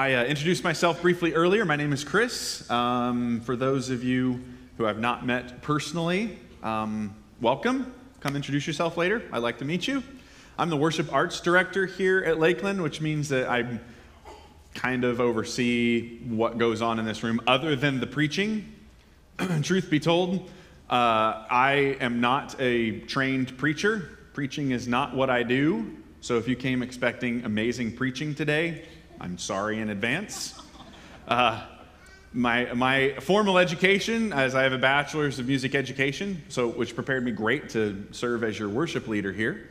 I uh, introduced myself briefly earlier. My name is Chris. Um, for those of you who I've not met personally, um, welcome. Come introduce yourself later. I'd like to meet you. I'm the worship arts director here at Lakeland, which means that I kind of oversee what goes on in this room other than the preaching. Truth be told, uh, I am not a trained preacher. Preaching is not what I do. So if you came expecting amazing preaching today, I'm sorry in advance. Uh, my, my formal education, as I have a bachelor's of music education, so which prepared me great to serve as your worship leader here.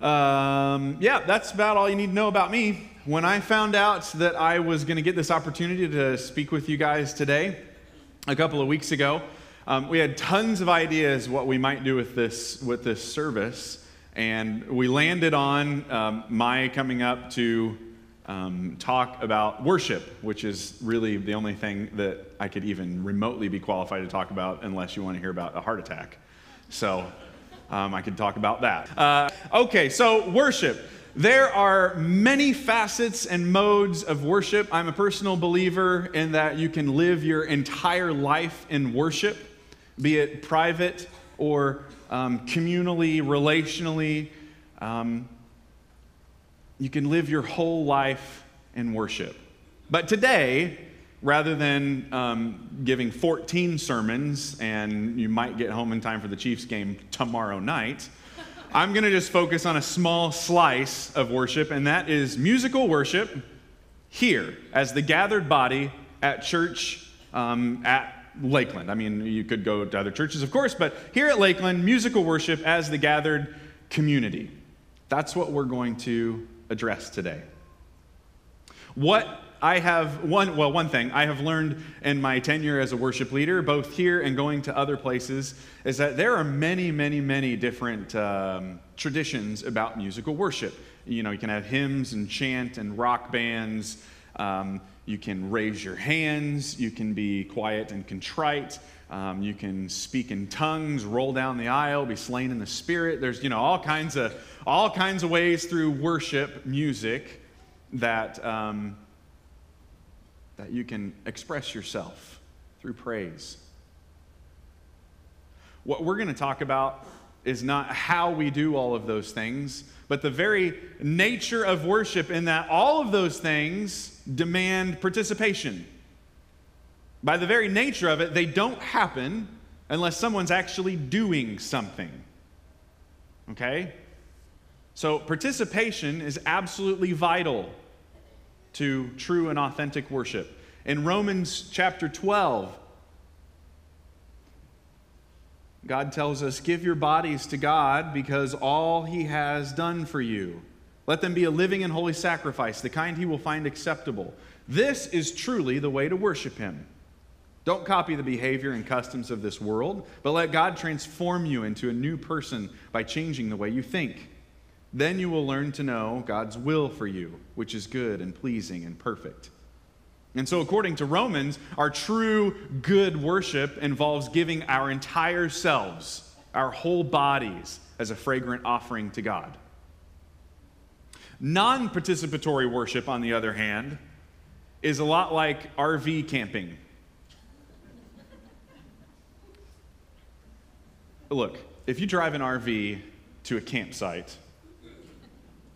Um, yeah, that's about all you need to know about me. When I found out that I was going to get this opportunity to speak with you guys today, a couple of weeks ago, um, we had tons of ideas what we might do with this with this service. And we landed on um, my coming up to um, talk about worship, which is really the only thing that I could even remotely be qualified to talk about unless you want to hear about a heart attack. So um, I could talk about that. Uh, okay, so worship. There are many facets and modes of worship. I'm a personal believer in that you can live your entire life in worship, be it private or um, communally, relationally. Um, you can live your whole life in worship. But today, rather than um, giving 14 sermons and you might get home in time for the Chiefs game tomorrow night, I'm going to just focus on a small slice of worship, and that is musical worship here as the gathered body at church um, at Lakeland. I mean, you could go to other churches, of course, but here at Lakeland, musical worship as the gathered community. That's what we're going to address today. What I have one well one thing I have learned in my tenure as a worship leader, both here and going to other places, is that there are many, many, many different um, traditions about musical worship. You know, you can have hymns and chant and rock bands. Um, you can raise your hands. You can be quiet and contrite. Um, you can speak in tongues, roll down the aisle, be slain in the spirit. There's, you know, all kinds of, all kinds of ways through worship music that, um, that you can express yourself through praise. What we're going to talk about is not how we do all of those things, but the very nature of worship, in that all of those things demand participation. By the very nature of it, they don't happen unless someone's actually doing something. Okay? So, participation is absolutely vital to true and authentic worship. In Romans chapter 12, God tells us, Give your bodies to God because all He has done for you. Let them be a living and holy sacrifice, the kind he will find acceptable. This is truly the way to worship him. Don't copy the behavior and customs of this world, but let God transform you into a new person by changing the way you think. Then you will learn to know God's will for you, which is good and pleasing and perfect. And so, according to Romans, our true good worship involves giving our entire selves, our whole bodies, as a fragrant offering to God. Non participatory worship, on the other hand, is a lot like RV camping. Look, if you drive an RV to a campsite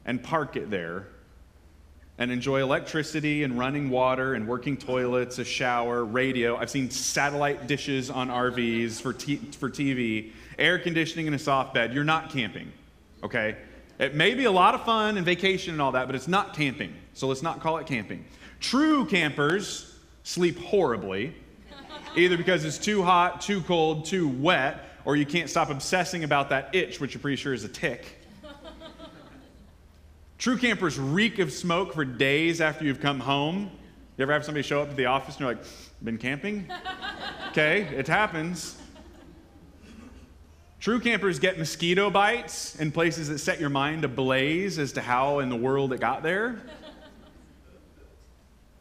and park it there and enjoy electricity and running water and working toilets, a shower, radio, I've seen satellite dishes on RVs for, t- for TV, air conditioning, and a soft bed, you're not camping, okay? It may be a lot of fun and vacation and all that, but it's not camping. So let's not call it camping. True campers sleep horribly, either because it's too hot, too cold, too wet, or you can't stop obsessing about that itch, which you're pretty sure is a tick. True campers reek of smoke for days after you've come home. You ever have somebody show up to the office and you're like, been camping? okay, it happens. True campers get mosquito bites in places that set your mind ablaze as to how in the world it got there.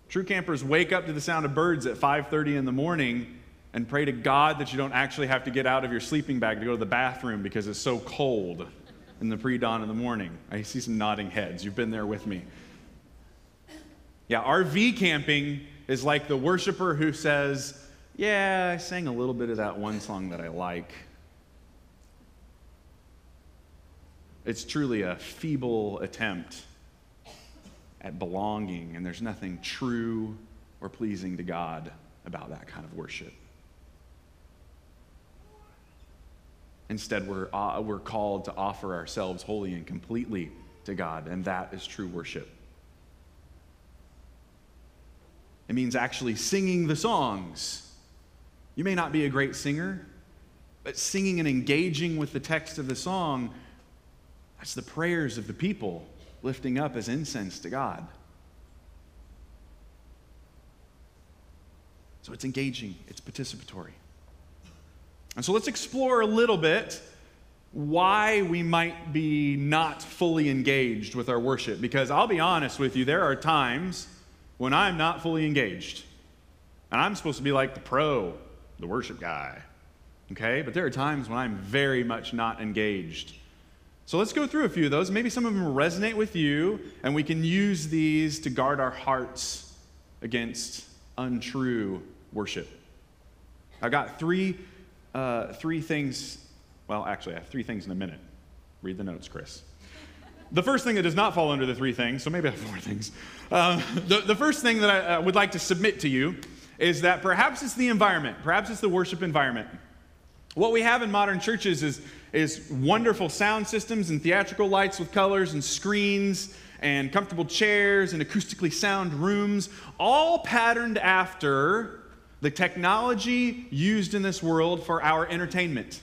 True campers wake up to the sound of birds at 5:30 in the morning and pray to God that you don't actually have to get out of your sleeping bag to go to the bathroom because it's so cold in the pre-dawn of the morning. I see some nodding heads. You've been there with me. Yeah, RV camping is like the worshiper who says, Yeah, I sang a little bit of that one song that I like. It's truly a feeble attempt at belonging, and there's nothing true or pleasing to God about that kind of worship. Instead, we're, uh, we're called to offer ourselves wholly and completely to God, and that is true worship. It means actually singing the songs. You may not be a great singer, but singing and engaging with the text of the song, that's the prayers of the people lifting up as incense to God. So it's engaging, it's participatory. And so let's explore a little bit why we might be not fully engaged with our worship. Because I'll be honest with you, there are times when I'm not fully engaged. And I'm supposed to be like the pro, the worship guy. Okay? But there are times when I'm very much not engaged. So let's go through a few of those. Maybe some of them resonate with you, and we can use these to guard our hearts against untrue worship. I've got three uh, three things. Well, actually, I have three things in a minute. Read the notes, Chris. The first thing that does not fall under the three things, so maybe I have four things. Uh, the, the first thing that I uh, would like to submit to you is that perhaps it's the environment, perhaps it's the worship environment. What we have in modern churches is, is wonderful sound systems and theatrical lights with colors and screens and comfortable chairs and acoustically sound rooms, all patterned after the technology used in this world for our entertainment.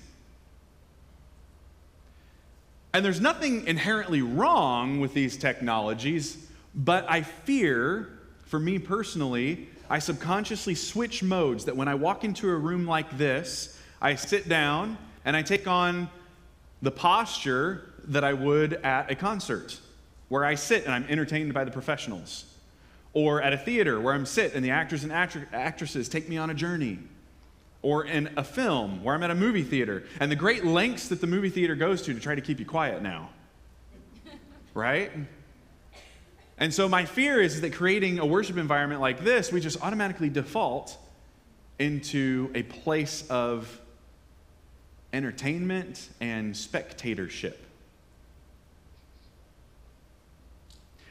And there's nothing inherently wrong with these technologies, but I fear, for me personally, I subconsciously switch modes that when I walk into a room like this, I sit down and I take on the posture that I would at a concert, where I sit and I'm entertained by the professionals or at a theater where I'm sit and the actors and actresses take me on a journey, or in a film where I'm at a movie theater and the great lengths that the movie theater goes to to try to keep you quiet now. right? And so my fear is that creating a worship environment like this, we just automatically default into a place of entertainment and spectatorship.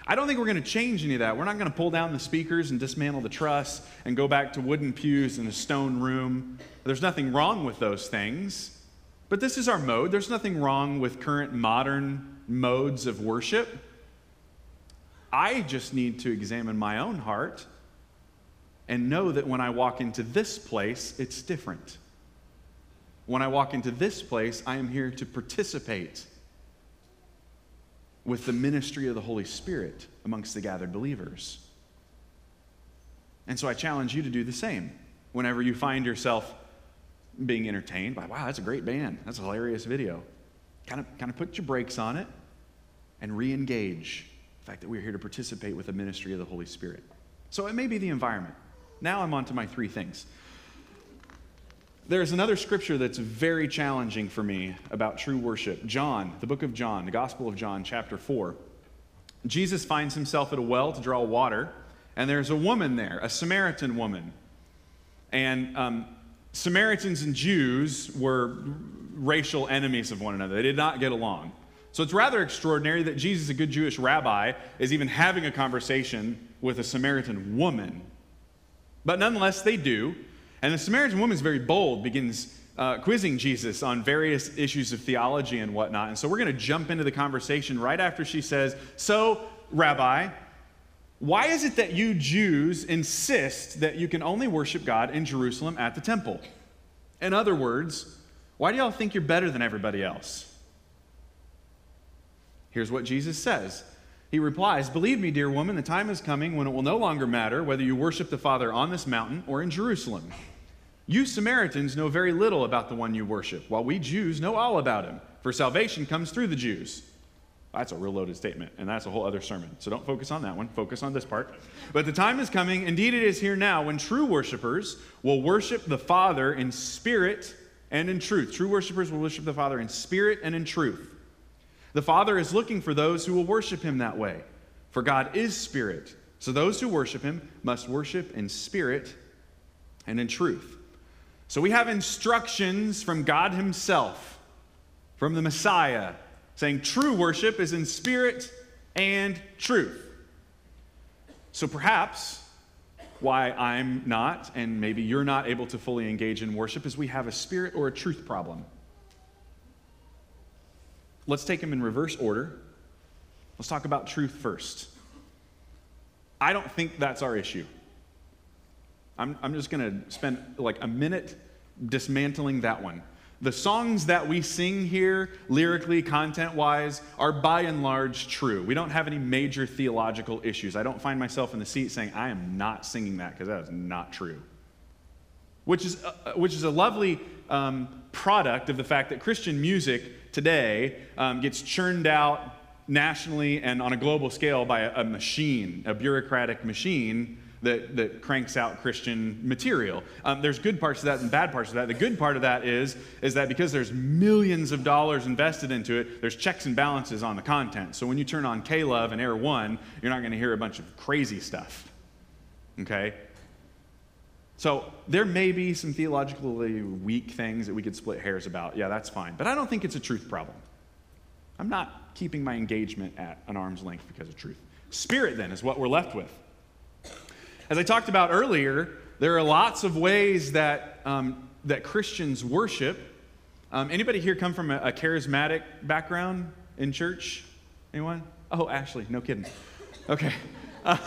I don't think we're going to change any of that. We're not going to pull down the speakers and dismantle the truss and go back to wooden pews in a stone room. There's nothing wrong with those things. But this is our mode. There's nothing wrong with current modern modes of worship. I just need to examine my own heart and know that when I walk into this place, it's different. When I walk into this place, I am here to participate with the ministry of the Holy Spirit amongst the gathered believers. And so I challenge you to do the same whenever you find yourself being entertained by, wow, that's a great band. That's a hilarious video. Kind of, kind of put your brakes on it and re engage the fact that we're here to participate with the ministry of the Holy Spirit. So it may be the environment. Now I'm on to my three things. There's another scripture that's very challenging for me about true worship. John, the book of John, the Gospel of John, chapter 4. Jesus finds himself at a well to draw water, and there's a woman there, a Samaritan woman. And um, Samaritans and Jews were racial enemies of one another, they did not get along. So it's rather extraordinary that Jesus, a good Jewish rabbi, is even having a conversation with a Samaritan woman. But nonetheless, they do. And the Samaritan woman is very bold, begins uh, quizzing Jesus on various issues of theology and whatnot. And so we're going to jump into the conversation right after she says, So, Rabbi, why is it that you Jews insist that you can only worship God in Jerusalem at the temple? In other words, why do y'all think you're better than everybody else? Here's what Jesus says. He replies, Believe me, dear woman, the time is coming when it will no longer matter whether you worship the Father on this mountain or in Jerusalem. You Samaritans know very little about the one you worship, while we Jews know all about him, for salvation comes through the Jews. That's a real loaded statement, and that's a whole other sermon. So don't focus on that one. Focus on this part. But the time is coming, indeed it is here now, when true worshipers will worship the Father in spirit and in truth. True worshipers will worship the Father in spirit and in truth. The Father is looking for those who will worship him that way. For God is spirit, So those who worship him must worship in spirit and in truth. So we have instructions from God Himself, from the Messiah, saying true worship is in spirit and truth. So perhaps why I'm not, and maybe you're not able to fully engage in worship, is we have a spirit or a truth problem. Let's take them in reverse order. Let's talk about truth first. I don't think that's our issue. I'm, I'm just going to spend like a minute dismantling that one. The songs that we sing here, lyrically, content wise, are by and large true. We don't have any major theological issues. I don't find myself in the seat saying, I am not singing that because that is not true. Which is, uh, uh, which is a lovely um, product of the fact that Christian music today um, gets churned out nationally and on a global scale by a, a machine, a bureaucratic machine that, that cranks out Christian material. Um, there's good parts of that and bad parts of that. The good part of that is, is that because there's millions of dollars invested into it, there's checks and balances on the content. So when you turn on K-Love and Air One, you're not going to hear a bunch of crazy stuff. Okay? So there may be some theologically weak things that we could split hairs about. Yeah, that's fine. But I don't think it's a truth problem. I'm not keeping my engagement at an arm's length because of truth. Spirit, then, is what we're left with. As I talked about earlier, there are lots of ways that, um, that Christians worship. Um, anybody here come from a, a charismatic background in church? Anyone? Oh, Ashley, no kidding. Okay. Uh,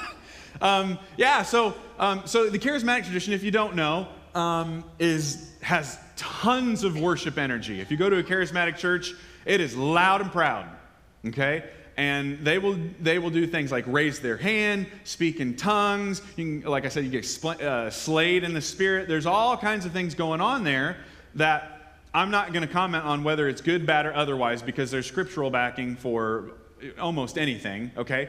um, yeah, so, um, so the charismatic tradition, if you don't know, um, is, has tons of worship energy. If you go to a charismatic church, it is loud and proud. Okay? And they will they will do things like raise their hand speak in tongues. Can, like i said you get spl- uh, slayed in the spirit. There's all kinds of things going on there that i'm not going to comment on whether it's good bad or otherwise because there's scriptural backing for almost anything okay?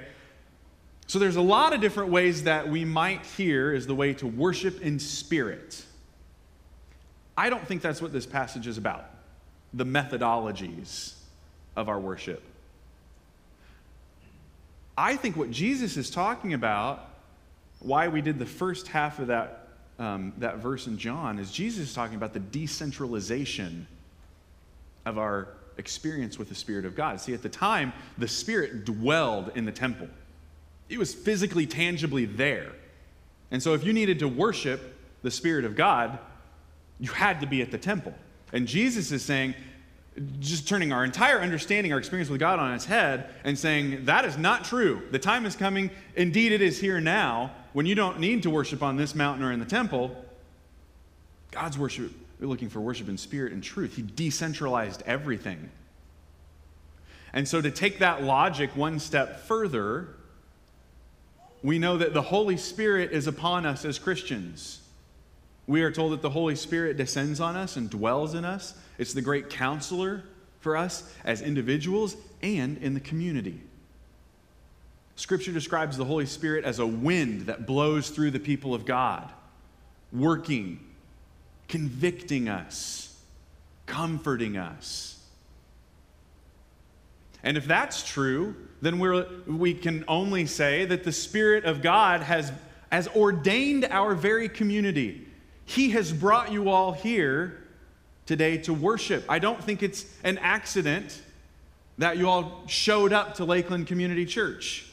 So there's a lot of different ways that we might hear is the way to worship in spirit. I don't think that's what this passage is about the methodologies of our worship I think what Jesus is talking about, why we did the first half of that, um, that verse in John, is Jesus is talking about the decentralization of our experience with the Spirit of God. See, at the time, the Spirit dwelled in the temple, it was physically, tangibly there. And so, if you needed to worship the Spirit of God, you had to be at the temple. And Jesus is saying, just turning our entire understanding, our experience with God on its head, and saying, that is not true. The time is coming, indeed, it is here now, when you don't need to worship on this mountain or in the temple. God's worship, we're looking for worship in spirit and truth. He decentralized everything. And so, to take that logic one step further, we know that the Holy Spirit is upon us as Christians. We are told that the Holy Spirit descends on us and dwells in us. It's the great counselor for us as individuals and in the community. Scripture describes the Holy Spirit as a wind that blows through the people of God, working, convicting us, comforting us. And if that's true, then we're, we can only say that the Spirit of God has, has ordained our very community. He has brought you all here today to worship. I don't think it's an accident that you all showed up to Lakeland Community Church.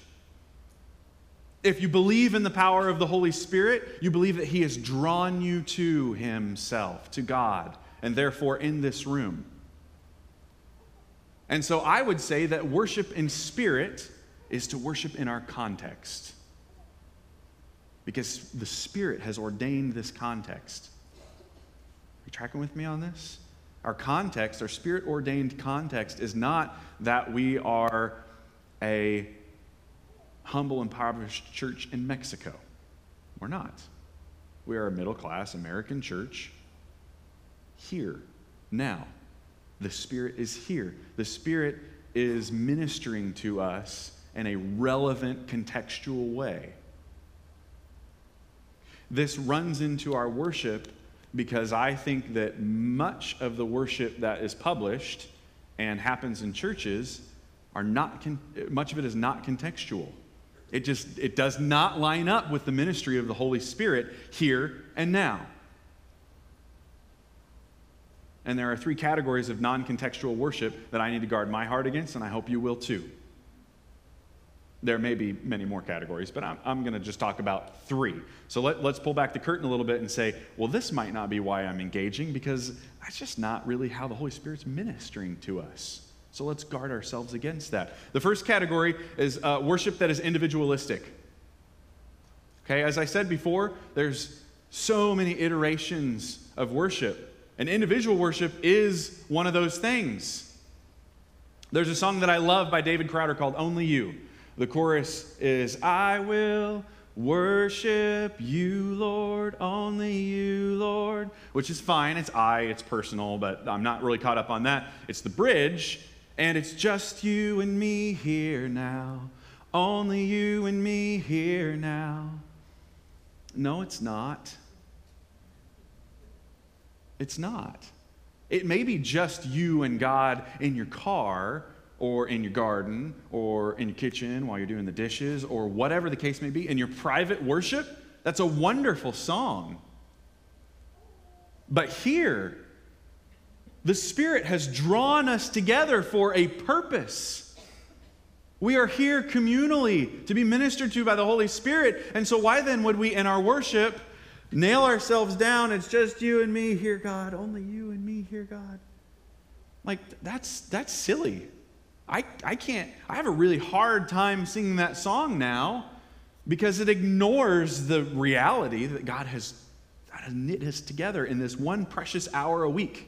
If you believe in the power of the Holy Spirit, you believe that He has drawn you to Himself, to God, and therefore in this room. And so I would say that worship in spirit is to worship in our context. Because the Spirit has ordained this context. Are you tracking with me on this? Our context, our spirit ordained context, is not that we are a humble, impoverished church in Mexico. We're not. We are a middle class American church here, now. The Spirit is here. The Spirit is ministering to us in a relevant, contextual way. This runs into our worship because I think that much of the worship that is published and happens in churches are not con- much of it is not contextual. It just it does not line up with the ministry of the Holy Spirit here and now. And there are three categories of non contextual worship that I need to guard my heart against, and I hope you will too. There may be many more categories, but I'm, I'm going to just talk about three. So let, let's pull back the curtain a little bit and say, well, this might not be why I'm engaging because that's just not really how the Holy Spirit's ministering to us. So let's guard ourselves against that. The first category is uh, worship that is individualistic. Okay, as I said before, there's so many iterations of worship. And individual worship is one of those things. There's a song that I love by David Crowder called Only You. The chorus is, I will worship you, Lord, only you, Lord, which is fine. It's I, it's personal, but I'm not really caught up on that. It's the bridge, and it's just you and me here now. Only you and me here now. No, it's not. It's not. It may be just you and God in your car or in your garden or in your kitchen while you're doing the dishes or whatever the case may be. In your private worship, that's a wonderful song. But here, the Spirit has drawn us together for a purpose. We are here communally to be ministered to by the Holy Spirit. And so, why then would we, in our worship, nail ourselves down. It's just you and me here, God. Only you and me here, God. Like, that's, that's silly. I, I can't, I have a really hard time singing that song now because it ignores the reality that God has, God has knit us together in this one precious hour a week.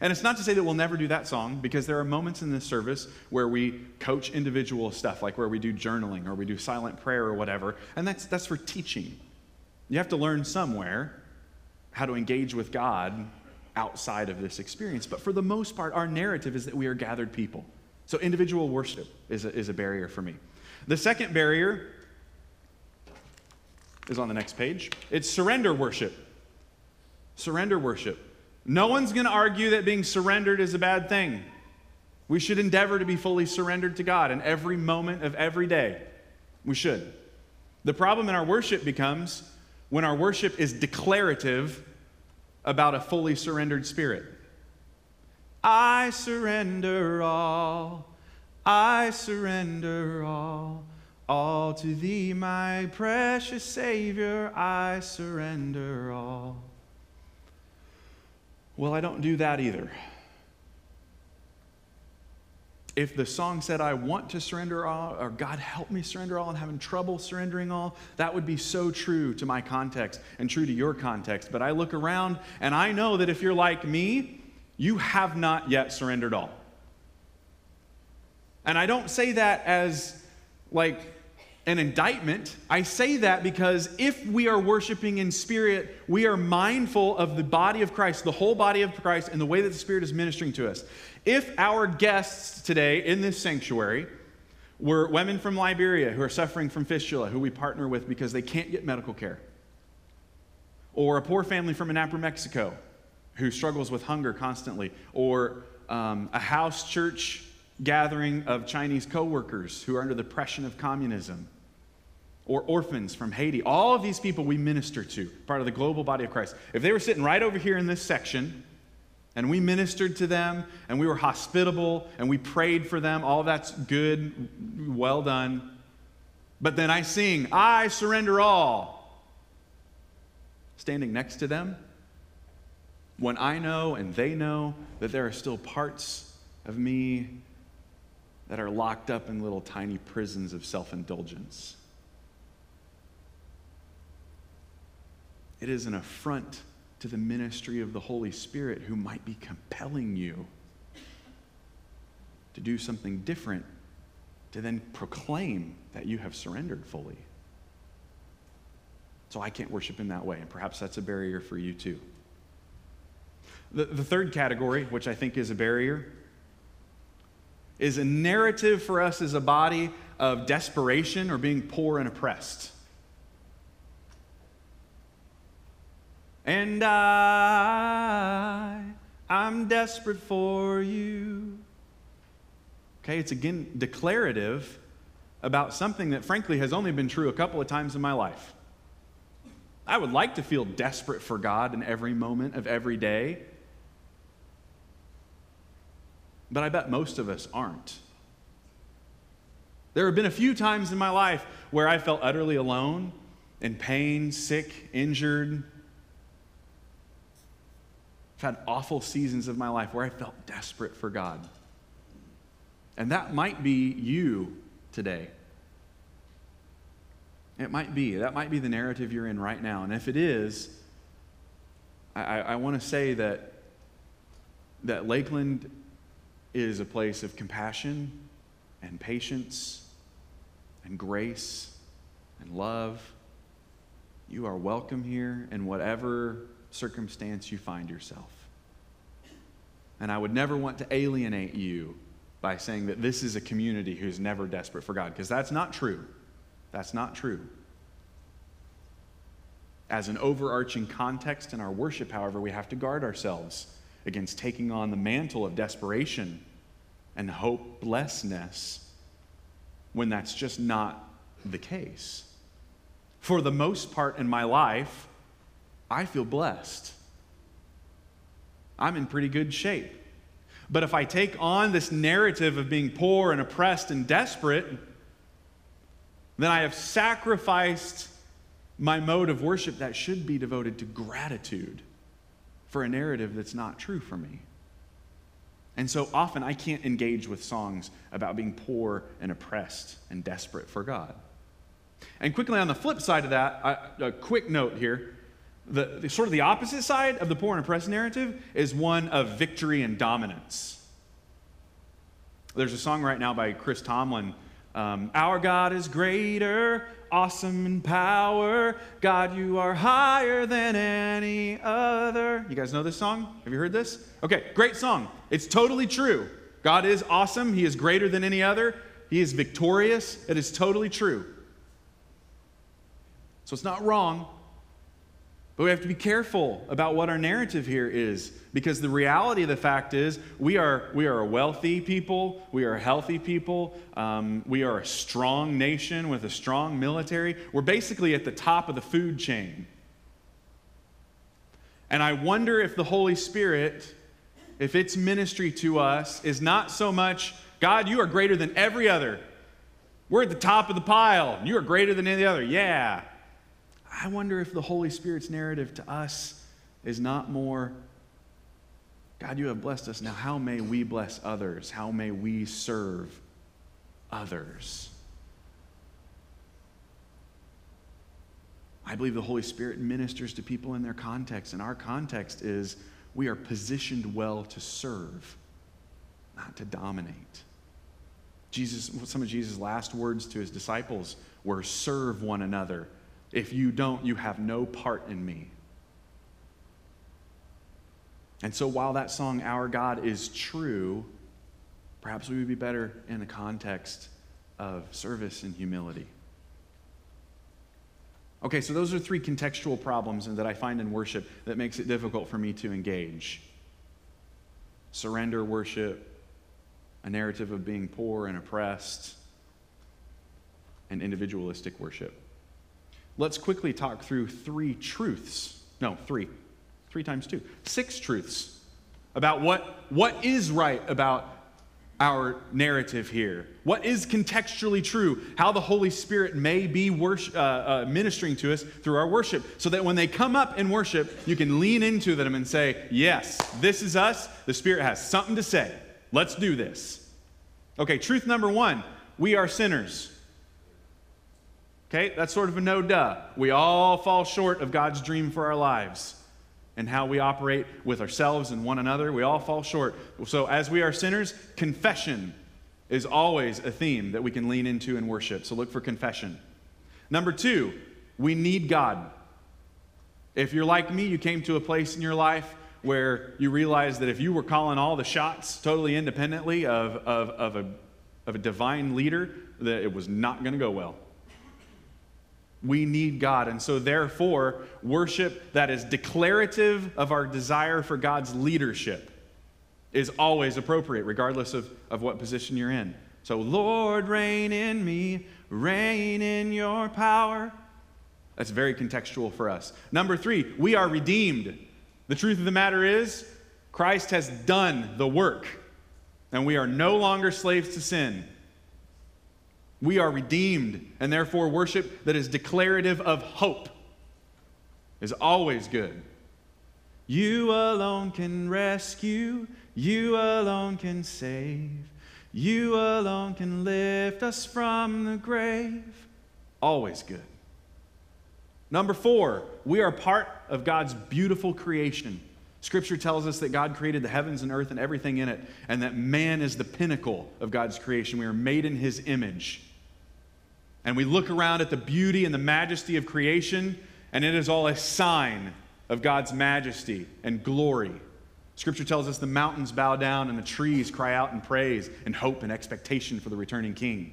And it's not to say that we'll never do that song because there are moments in this service where we coach individual stuff, like where we do journaling or we do silent prayer or whatever, and that's, that's for teaching. You have to learn somewhere how to engage with God outside of this experience. But for the most part, our narrative is that we are gathered people. So individual worship is a, is a barrier for me. The second barrier is on the next page it's surrender worship. Surrender worship. No one's going to argue that being surrendered is a bad thing. We should endeavor to be fully surrendered to God in every moment of every day. We should. The problem in our worship becomes when our worship is declarative about a fully surrendered spirit. I surrender all, I surrender all, all to thee, my precious Savior, I surrender all. Well, I don't do that either if the song said, I want to surrender all, or God help me surrender all, and having trouble surrendering all, that would be so true to my context and true to your context. But I look around and I know that if you're like me, you have not yet surrendered all. And I don't say that as like an indictment. I say that because if we are worshiping in spirit, we are mindful of the body of Christ, the whole body of Christ, and the way that the Spirit is ministering to us. If our guests today in this sanctuary were women from Liberia who are suffering from fistula, who we partner with because they can't get medical care, or a poor family from Anapra, Mexico, who struggles with hunger constantly, or um, a house church gathering of Chinese coworkers who are under the oppression of communism, or orphans from Haiti. All of these people we minister to, part of the global body of Christ. If they were sitting right over here in this section, and we ministered to them, and we were hospitable, and we prayed for them, all that's good, well done. But then I sing, I surrender all. Standing next to them, when I know and they know that there are still parts of me that are locked up in little tiny prisons of self indulgence. It is an affront to the ministry of the Holy Spirit who might be compelling you to do something different, to then proclaim that you have surrendered fully. So I can't worship in that way, and perhaps that's a barrier for you too. The, the third category, which I think is a barrier, is a narrative for us as a body of desperation or being poor and oppressed. And I, I'm desperate for you. Okay, it's again declarative, about something that, frankly, has only been true a couple of times in my life. I would like to feel desperate for God in every moment of every day, but I bet most of us aren't. There have been a few times in my life where I felt utterly alone, in pain, sick, injured. I've had awful seasons of my life where I felt desperate for God. And that might be you today. It might be. That might be the narrative you're in right now. And if it is, I, I want to say that, that Lakeland is a place of compassion and patience and grace and love. You are welcome here in whatever circumstance you find yourself. And I would never want to alienate you by saying that this is a community who's never desperate for God, because that's not true. That's not true. As an overarching context in our worship, however, we have to guard ourselves against taking on the mantle of desperation and hopelessness when that's just not the case. For the most part in my life, I feel blessed. I'm in pretty good shape. But if I take on this narrative of being poor and oppressed and desperate, then I have sacrificed my mode of worship that should be devoted to gratitude for a narrative that's not true for me. And so often I can't engage with songs about being poor and oppressed and desperate for God. And quickly on the flip side of that, a quick note here. The, the, sort of the opposite side of the poor and oppressed narrative is one of victory and dominance. There's a song right now by Chris Tomlin um, Our God is greater, awesome in power. God, you are higher than any other. You guys know this song? Have you heard this? Okay, great song. It's totally true. God is awesome. He is greater than any other. He is victorious. It is totally true. So it's not wrong. But we have to be careful about what our narrative here is because the reality of the fact is we are, we are a wealthy people, we are a healthy people, um, we are a strong nation with a strong military. We're basically at the top of the food chain. And I wonder if the Holy Spirit, if its ministry to us is not so much, God, you are greater than every other. We're at the top of the pile. You are greater than any other. Yeah. I wonder if the Holy Spirit's narrative to us is not more God, you have blessed us. Now, how may we bless others? How may we serve others? I believe the Holy Spirit ministers to people in their context, and our context is we are positioned well to serve, not to dominate. Jesus, some of Jesus' last words to his disciples were serve one another if you don't, you have no part in me. And so, while that song, Our God, is true, perhaps we would be better in the context of service and humility. Okay, so those are three contextual problems that I find in worship that makes it difficult for me to engage surrender worship, a narrative of being poor and oppressed, and individualistic worship let's quickly talk through three truths. No, three. Three times two. Six truths about what, what is right about our narrative here. What is contextually true? How the Holy Spirit may be worship, uh, uh, ministering to us through our worship, so that when they come up in worship, you can lean into them and say, Yes, this is us. The Spirit has something to say. Let's do this. Okay, truth number one we are sinners. Okay, that's sort of a no duh. We all fall short of God's dream for our lives and how we operate with ourselves and one another. We all fall short. So, as we are sinners, confession is always a theme that we can lean into in worship. So, look for confession. Number two, we need God. If you're like me, you came to a place in your life where you realized that if you were calling all the shots totally independently of, of, of, a, of a divine leader, that it was not going to go well. We need God. And so, therefore, worship that is declarative of our desire for God's leadership is always appropriate, regardless of, of what position you're in. So, Lord, reign in me, reign in your power. That's very contextual for us. Number three, we are redeemed. The truth of the matter is, Christ has done the work, and we are no longer slaves to sin. We are redeemed, and therefore, worship that is declarative of hope is always good. You alone can rescue, you alone can save, you alone can lift us from the grave. Always good. Number four, we are part of God's beautiful creation. Scripture tells us that God created the heavens and earth and everything in it, and that man is the pinnacle of God's creation. We are made in his image. And we look around at the beauty and the majesty of creation, and it is all a sign of God's majesty and glory. Scripture tells us the mountains bow down and the trees cry out in praise and hope and expectation for the returning king.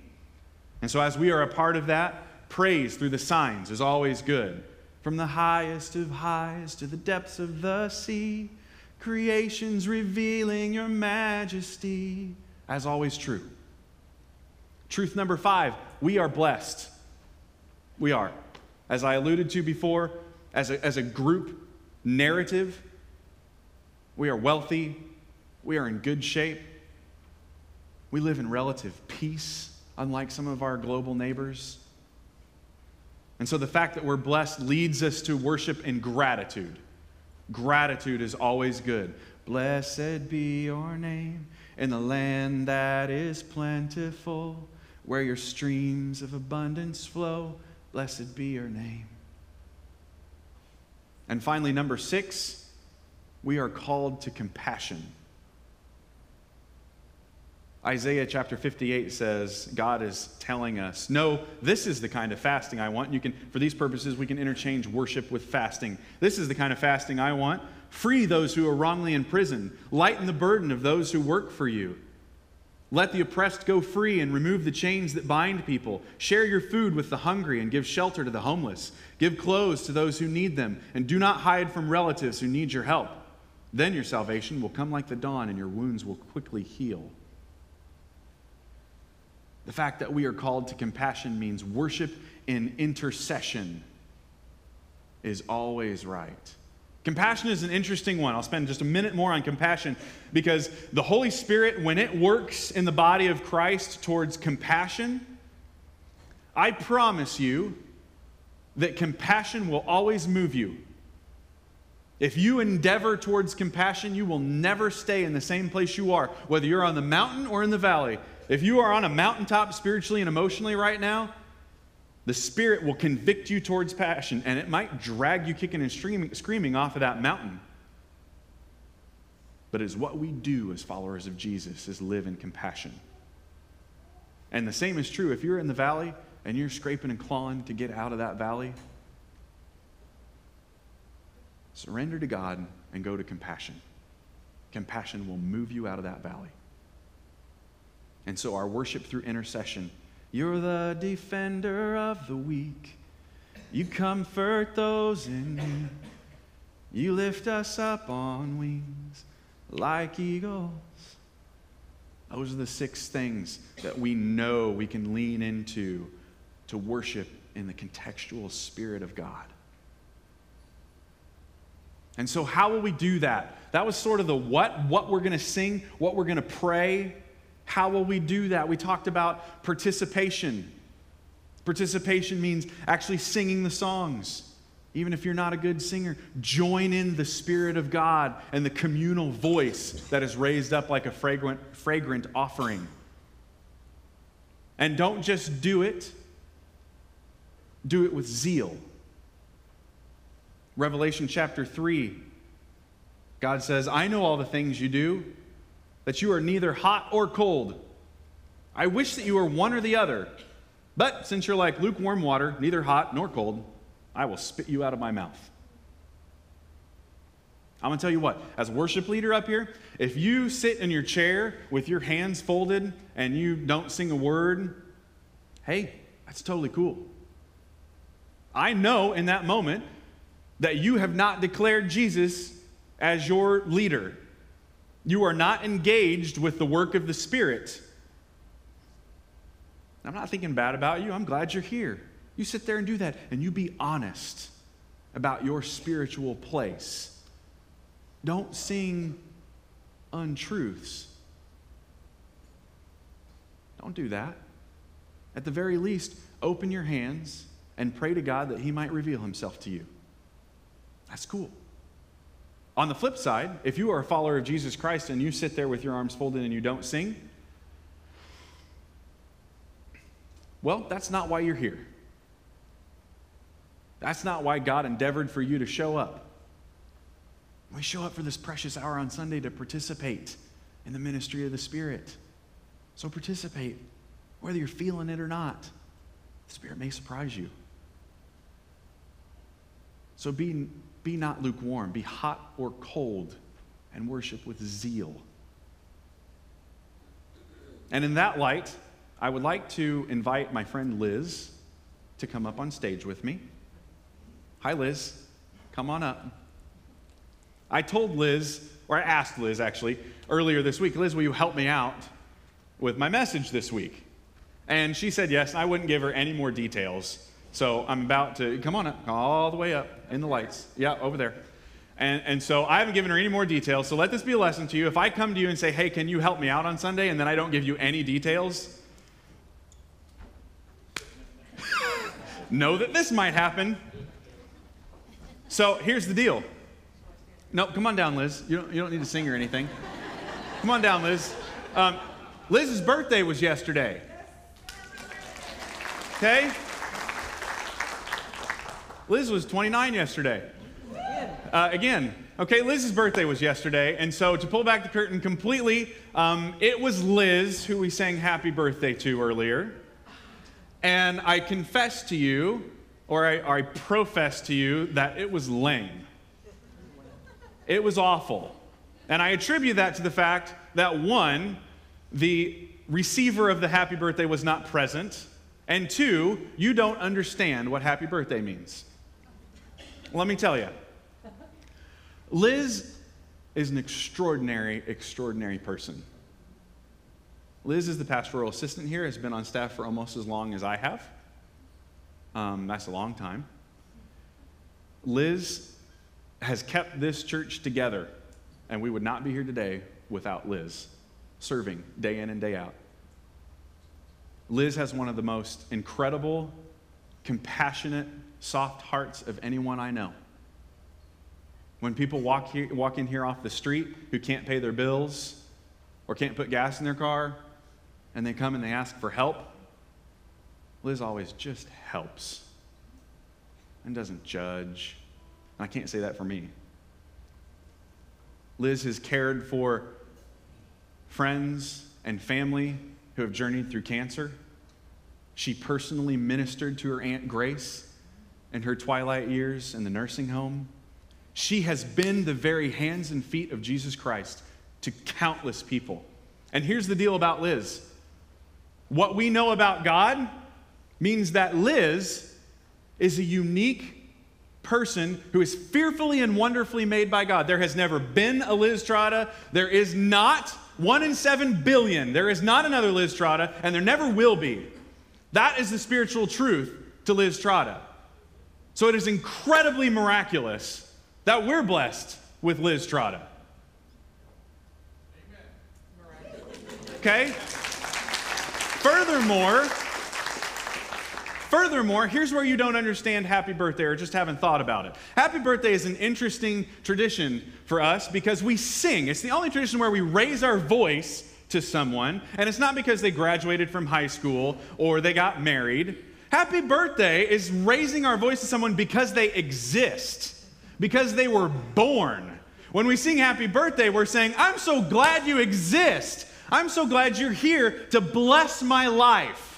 And so, as we are a part of that, praise through the signs is always good. From the highest of highs to the depths of the sea, creation's revealing your majesty, as always true. Truth number five we are blessed. We are. As I alluded to before, as a, as a group narrative, we are wealthy, we are in good shape, we live in relative peace, unlike some of our global neighbors. And so the fact that we're blessed leads us to worship in gratitude. Gratitude is always good. Blessed be your name in the land that is plentiful, where your streams of abundance flow. Blessed be your name. And finally, number six, we are called to compassion. Isaiah chapter 58 says, God is telling us, no, this is the kind of fasting I want. You can, for these purposes, we can interchange worship with fasting. This is the kind of fasting I want. Free those who are wrongly imprisoned. Lighten the burden of those who work for you. Let the oppressed go free and remove the chains that bind people. Share your food with the hungry and give shelter to the homeless. Give clothes to those who need them, and do not hide from relatives who need your help. Then your salvation will come like the dawn, and your wounds will quickly heal. The fact that we are called to compassion means worship in intercession is always right. Compassion is an interesting one. I'll spend just a minute more on compassion because the Holy Spirit, when it works in the body of Christ towards compassion, I promise you that compassion will always move you. If you endeavor towards compassion, you will never stay in the same place you are, whether you're on the mountain or in the valley. If you are on a mountaintop spiritually and emotionally right now, the Spirit will convict you towards passion, and it might drag you kicking and screaming, off of that mountain. But it's what we do as followers of Jesus is live in compassion. And the same is true if you're in the valley and you're scraping and clawing to get out of that valley. Surrender to God and go to compassion. Compassion will move you out of that valley. And so, our worship through intercession you're the defender of the weak. You comfort those in need. You lift us up on wings like eagles. Those are the six things that we know we can lean into to worship in the contextual spirit of God. And so, how will we do that? That was sort of the what, what we're going to sing, what we're going to pray. How will we do that? We talked about participation. Participation means actually singing the songs. Even if you're not a good singer, join in the Spirit of God and the communal voice that is raised up like a fragrant, fragrant offering. And don't just do it, do it with zeal. Revelation chapter 3, God says, I know all the things you do that you are neither hot or cold. I wish that you were one or the other. But since you're like lukewarm water, neither hot nor cold, I will spit you out of my mouth. I'm going to tell you what, as worship leader up here, if you sit in your chair with your hands folded and you don't sing a word, hey, that's totally cool. I know in that moment that you have not declared Jesus as your leader. You are not engaged with the work of the Spirit. I'm not thinking bad about you. I'm glad you're here. You sit there and do that, and you be honest about your spiritual place. Don't sing untruths. Don't do that. At the very least, open your hands and pray to God that He might reveal Himself to you. That's cool. On the flip side, if you are a follower of Jesus Christ and you sit there with your arms folded and you don't sing, well, that's not why you're here. That's not why God endeavored for you to show up. We show up for this precious hour on Sunday to participate in the ministry of the Spirit. So participate, whether you're feeling it or not. The Spirit may surprise you. So be, be not lukewarm, be hot or cold, and worship with zeal. And in that light, I would like to invite my friend Liz to come up on stage with me. Hi, Liz. Come on up. I told Liz, or I asked Liz actually, earlier this week, Liz, will you help me out with my message this week? And she said yes, I wouldn't give her any more details. So I'm about to, come on up, all the way up in the lights. Yeah, over there. And, and so I haven't given her any more details. So let this be a lesson to you. If I come to you and say, hey, can you help me out on Sunday? And then I don't give you any details, know that this might happen. So here's the deal. No, come on down, Liz. You don't, you don't need to sing or anything. Come on down, Liz. Um, Liz's birthday was yesterday. Okay? Liz was 29 yesterday. Uh, again, okay, Liz's birthday was yesterday, and so to pull back the curtain completely, um, it was Liz who we sang happy birthday to earlier. And I confess to you, or I, or I profess to you, that it was lame. It was awful. And I attribute that to the fact that one, the receiver of the happy birthday was not present, and two, you don't understand what happy birthday means. Let me tell you. Liz is an extraordinary, extraordinary person. Liz is the pastoral assistant here, has been on staff for almost as long as I have. Um, that's a long time. Liz has kept this church together, and we would not be here today without Liz serving day in and day out. Liz has one of the most incredible, compassionate, soft hearts of anyone I know. When people walk, here, walk in here off the street who can't pay their bills or can't put gas in their car, and they come and they ask for help, Liz always just helps and doesn't judge. And I can't say that for me. Liz has cared for friends and family who have journeyed through cancer. She personally ministered to her Aunt Grace in her twilight years in the nursing home. She has been the very hands and feet of Jesus Christ to countless people. And here's the deal about Liz what we know about God means that Liz is a unique person who is fearfully and wonderfully made by God. There has never been a Liz Trotta. There is not one in seven billion. There is not another Liz Trotta, and there never will be. That is the spiritual truth to Liz Trotta. So it is incredibly miraculous that we're blessed with Liz Trotta. Okay? Furthermore, Furthermore, here's where you don't understand happy birthday or just haven't thought about it. Happy birthday is an interesting tradition for us because we sing. It's the only tradition where we raise our voice to someone, and it's not because they graduated from high school or they got married. Happy birthday is raising our voice to someone because they exist, because they were born. When we sing happy birthday, we're saying, I'm so glad you exist. I'm so glad you're here to bless my life.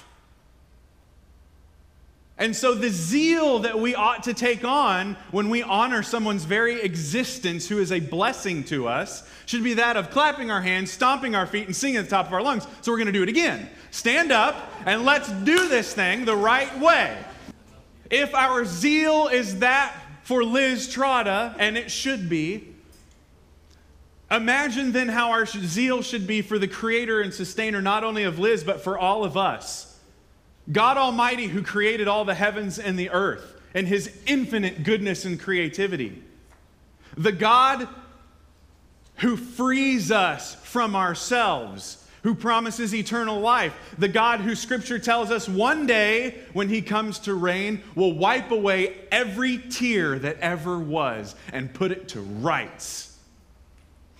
And so, the zeal that we ought to take on when we honor someone's very existence who is a blessing to us should be that of clapping our hands, stomping our feet, and singing at the top of our lungs. So, we're going to do it again. Stand up and let's do this thing the right way. If our zeal is that for Liz Trotta, and it should be, imagine then how our zeal should be for the creator and sustainer not only of Liz, but for all of us God Almighty, who created all the heavens and the earth, and his infinite goodness and creativity. The God who frees us from ourselves, who promises eternal life. The God who Scripture tells us one day, when He comes to reign, will wipe away every tear that ever was and put it to rights.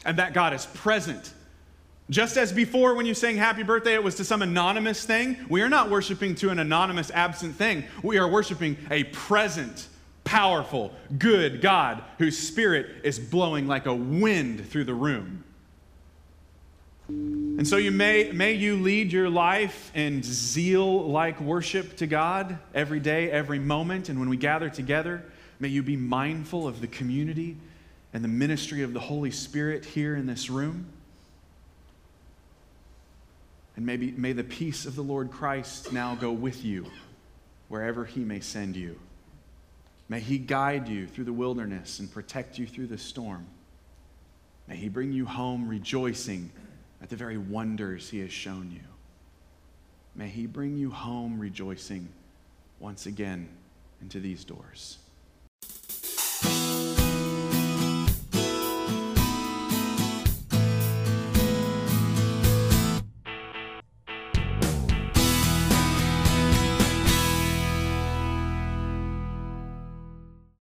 And that God is present. Just as before, when you sang happy birthday, it was to some anonymous thing, we are not worshiping to an anonymous, absent thing. We are worshiping a present, powerful, good God whose spirit is blowing like a wind through the room. And so you may, may you lead your life in zeal like worship to God every day, every moment. And when we gather together, may you be mindful of the community and the ministry of the Holy Spirit here in this room. And maybe, may the peace of the Lord Christ now go with you wherever he may send you. May he guide you through the wilderness and protect you through the storm. May he bring you home rejoicing at the very wonders he has shown you. May he bring you home rejoicing once again into these doors.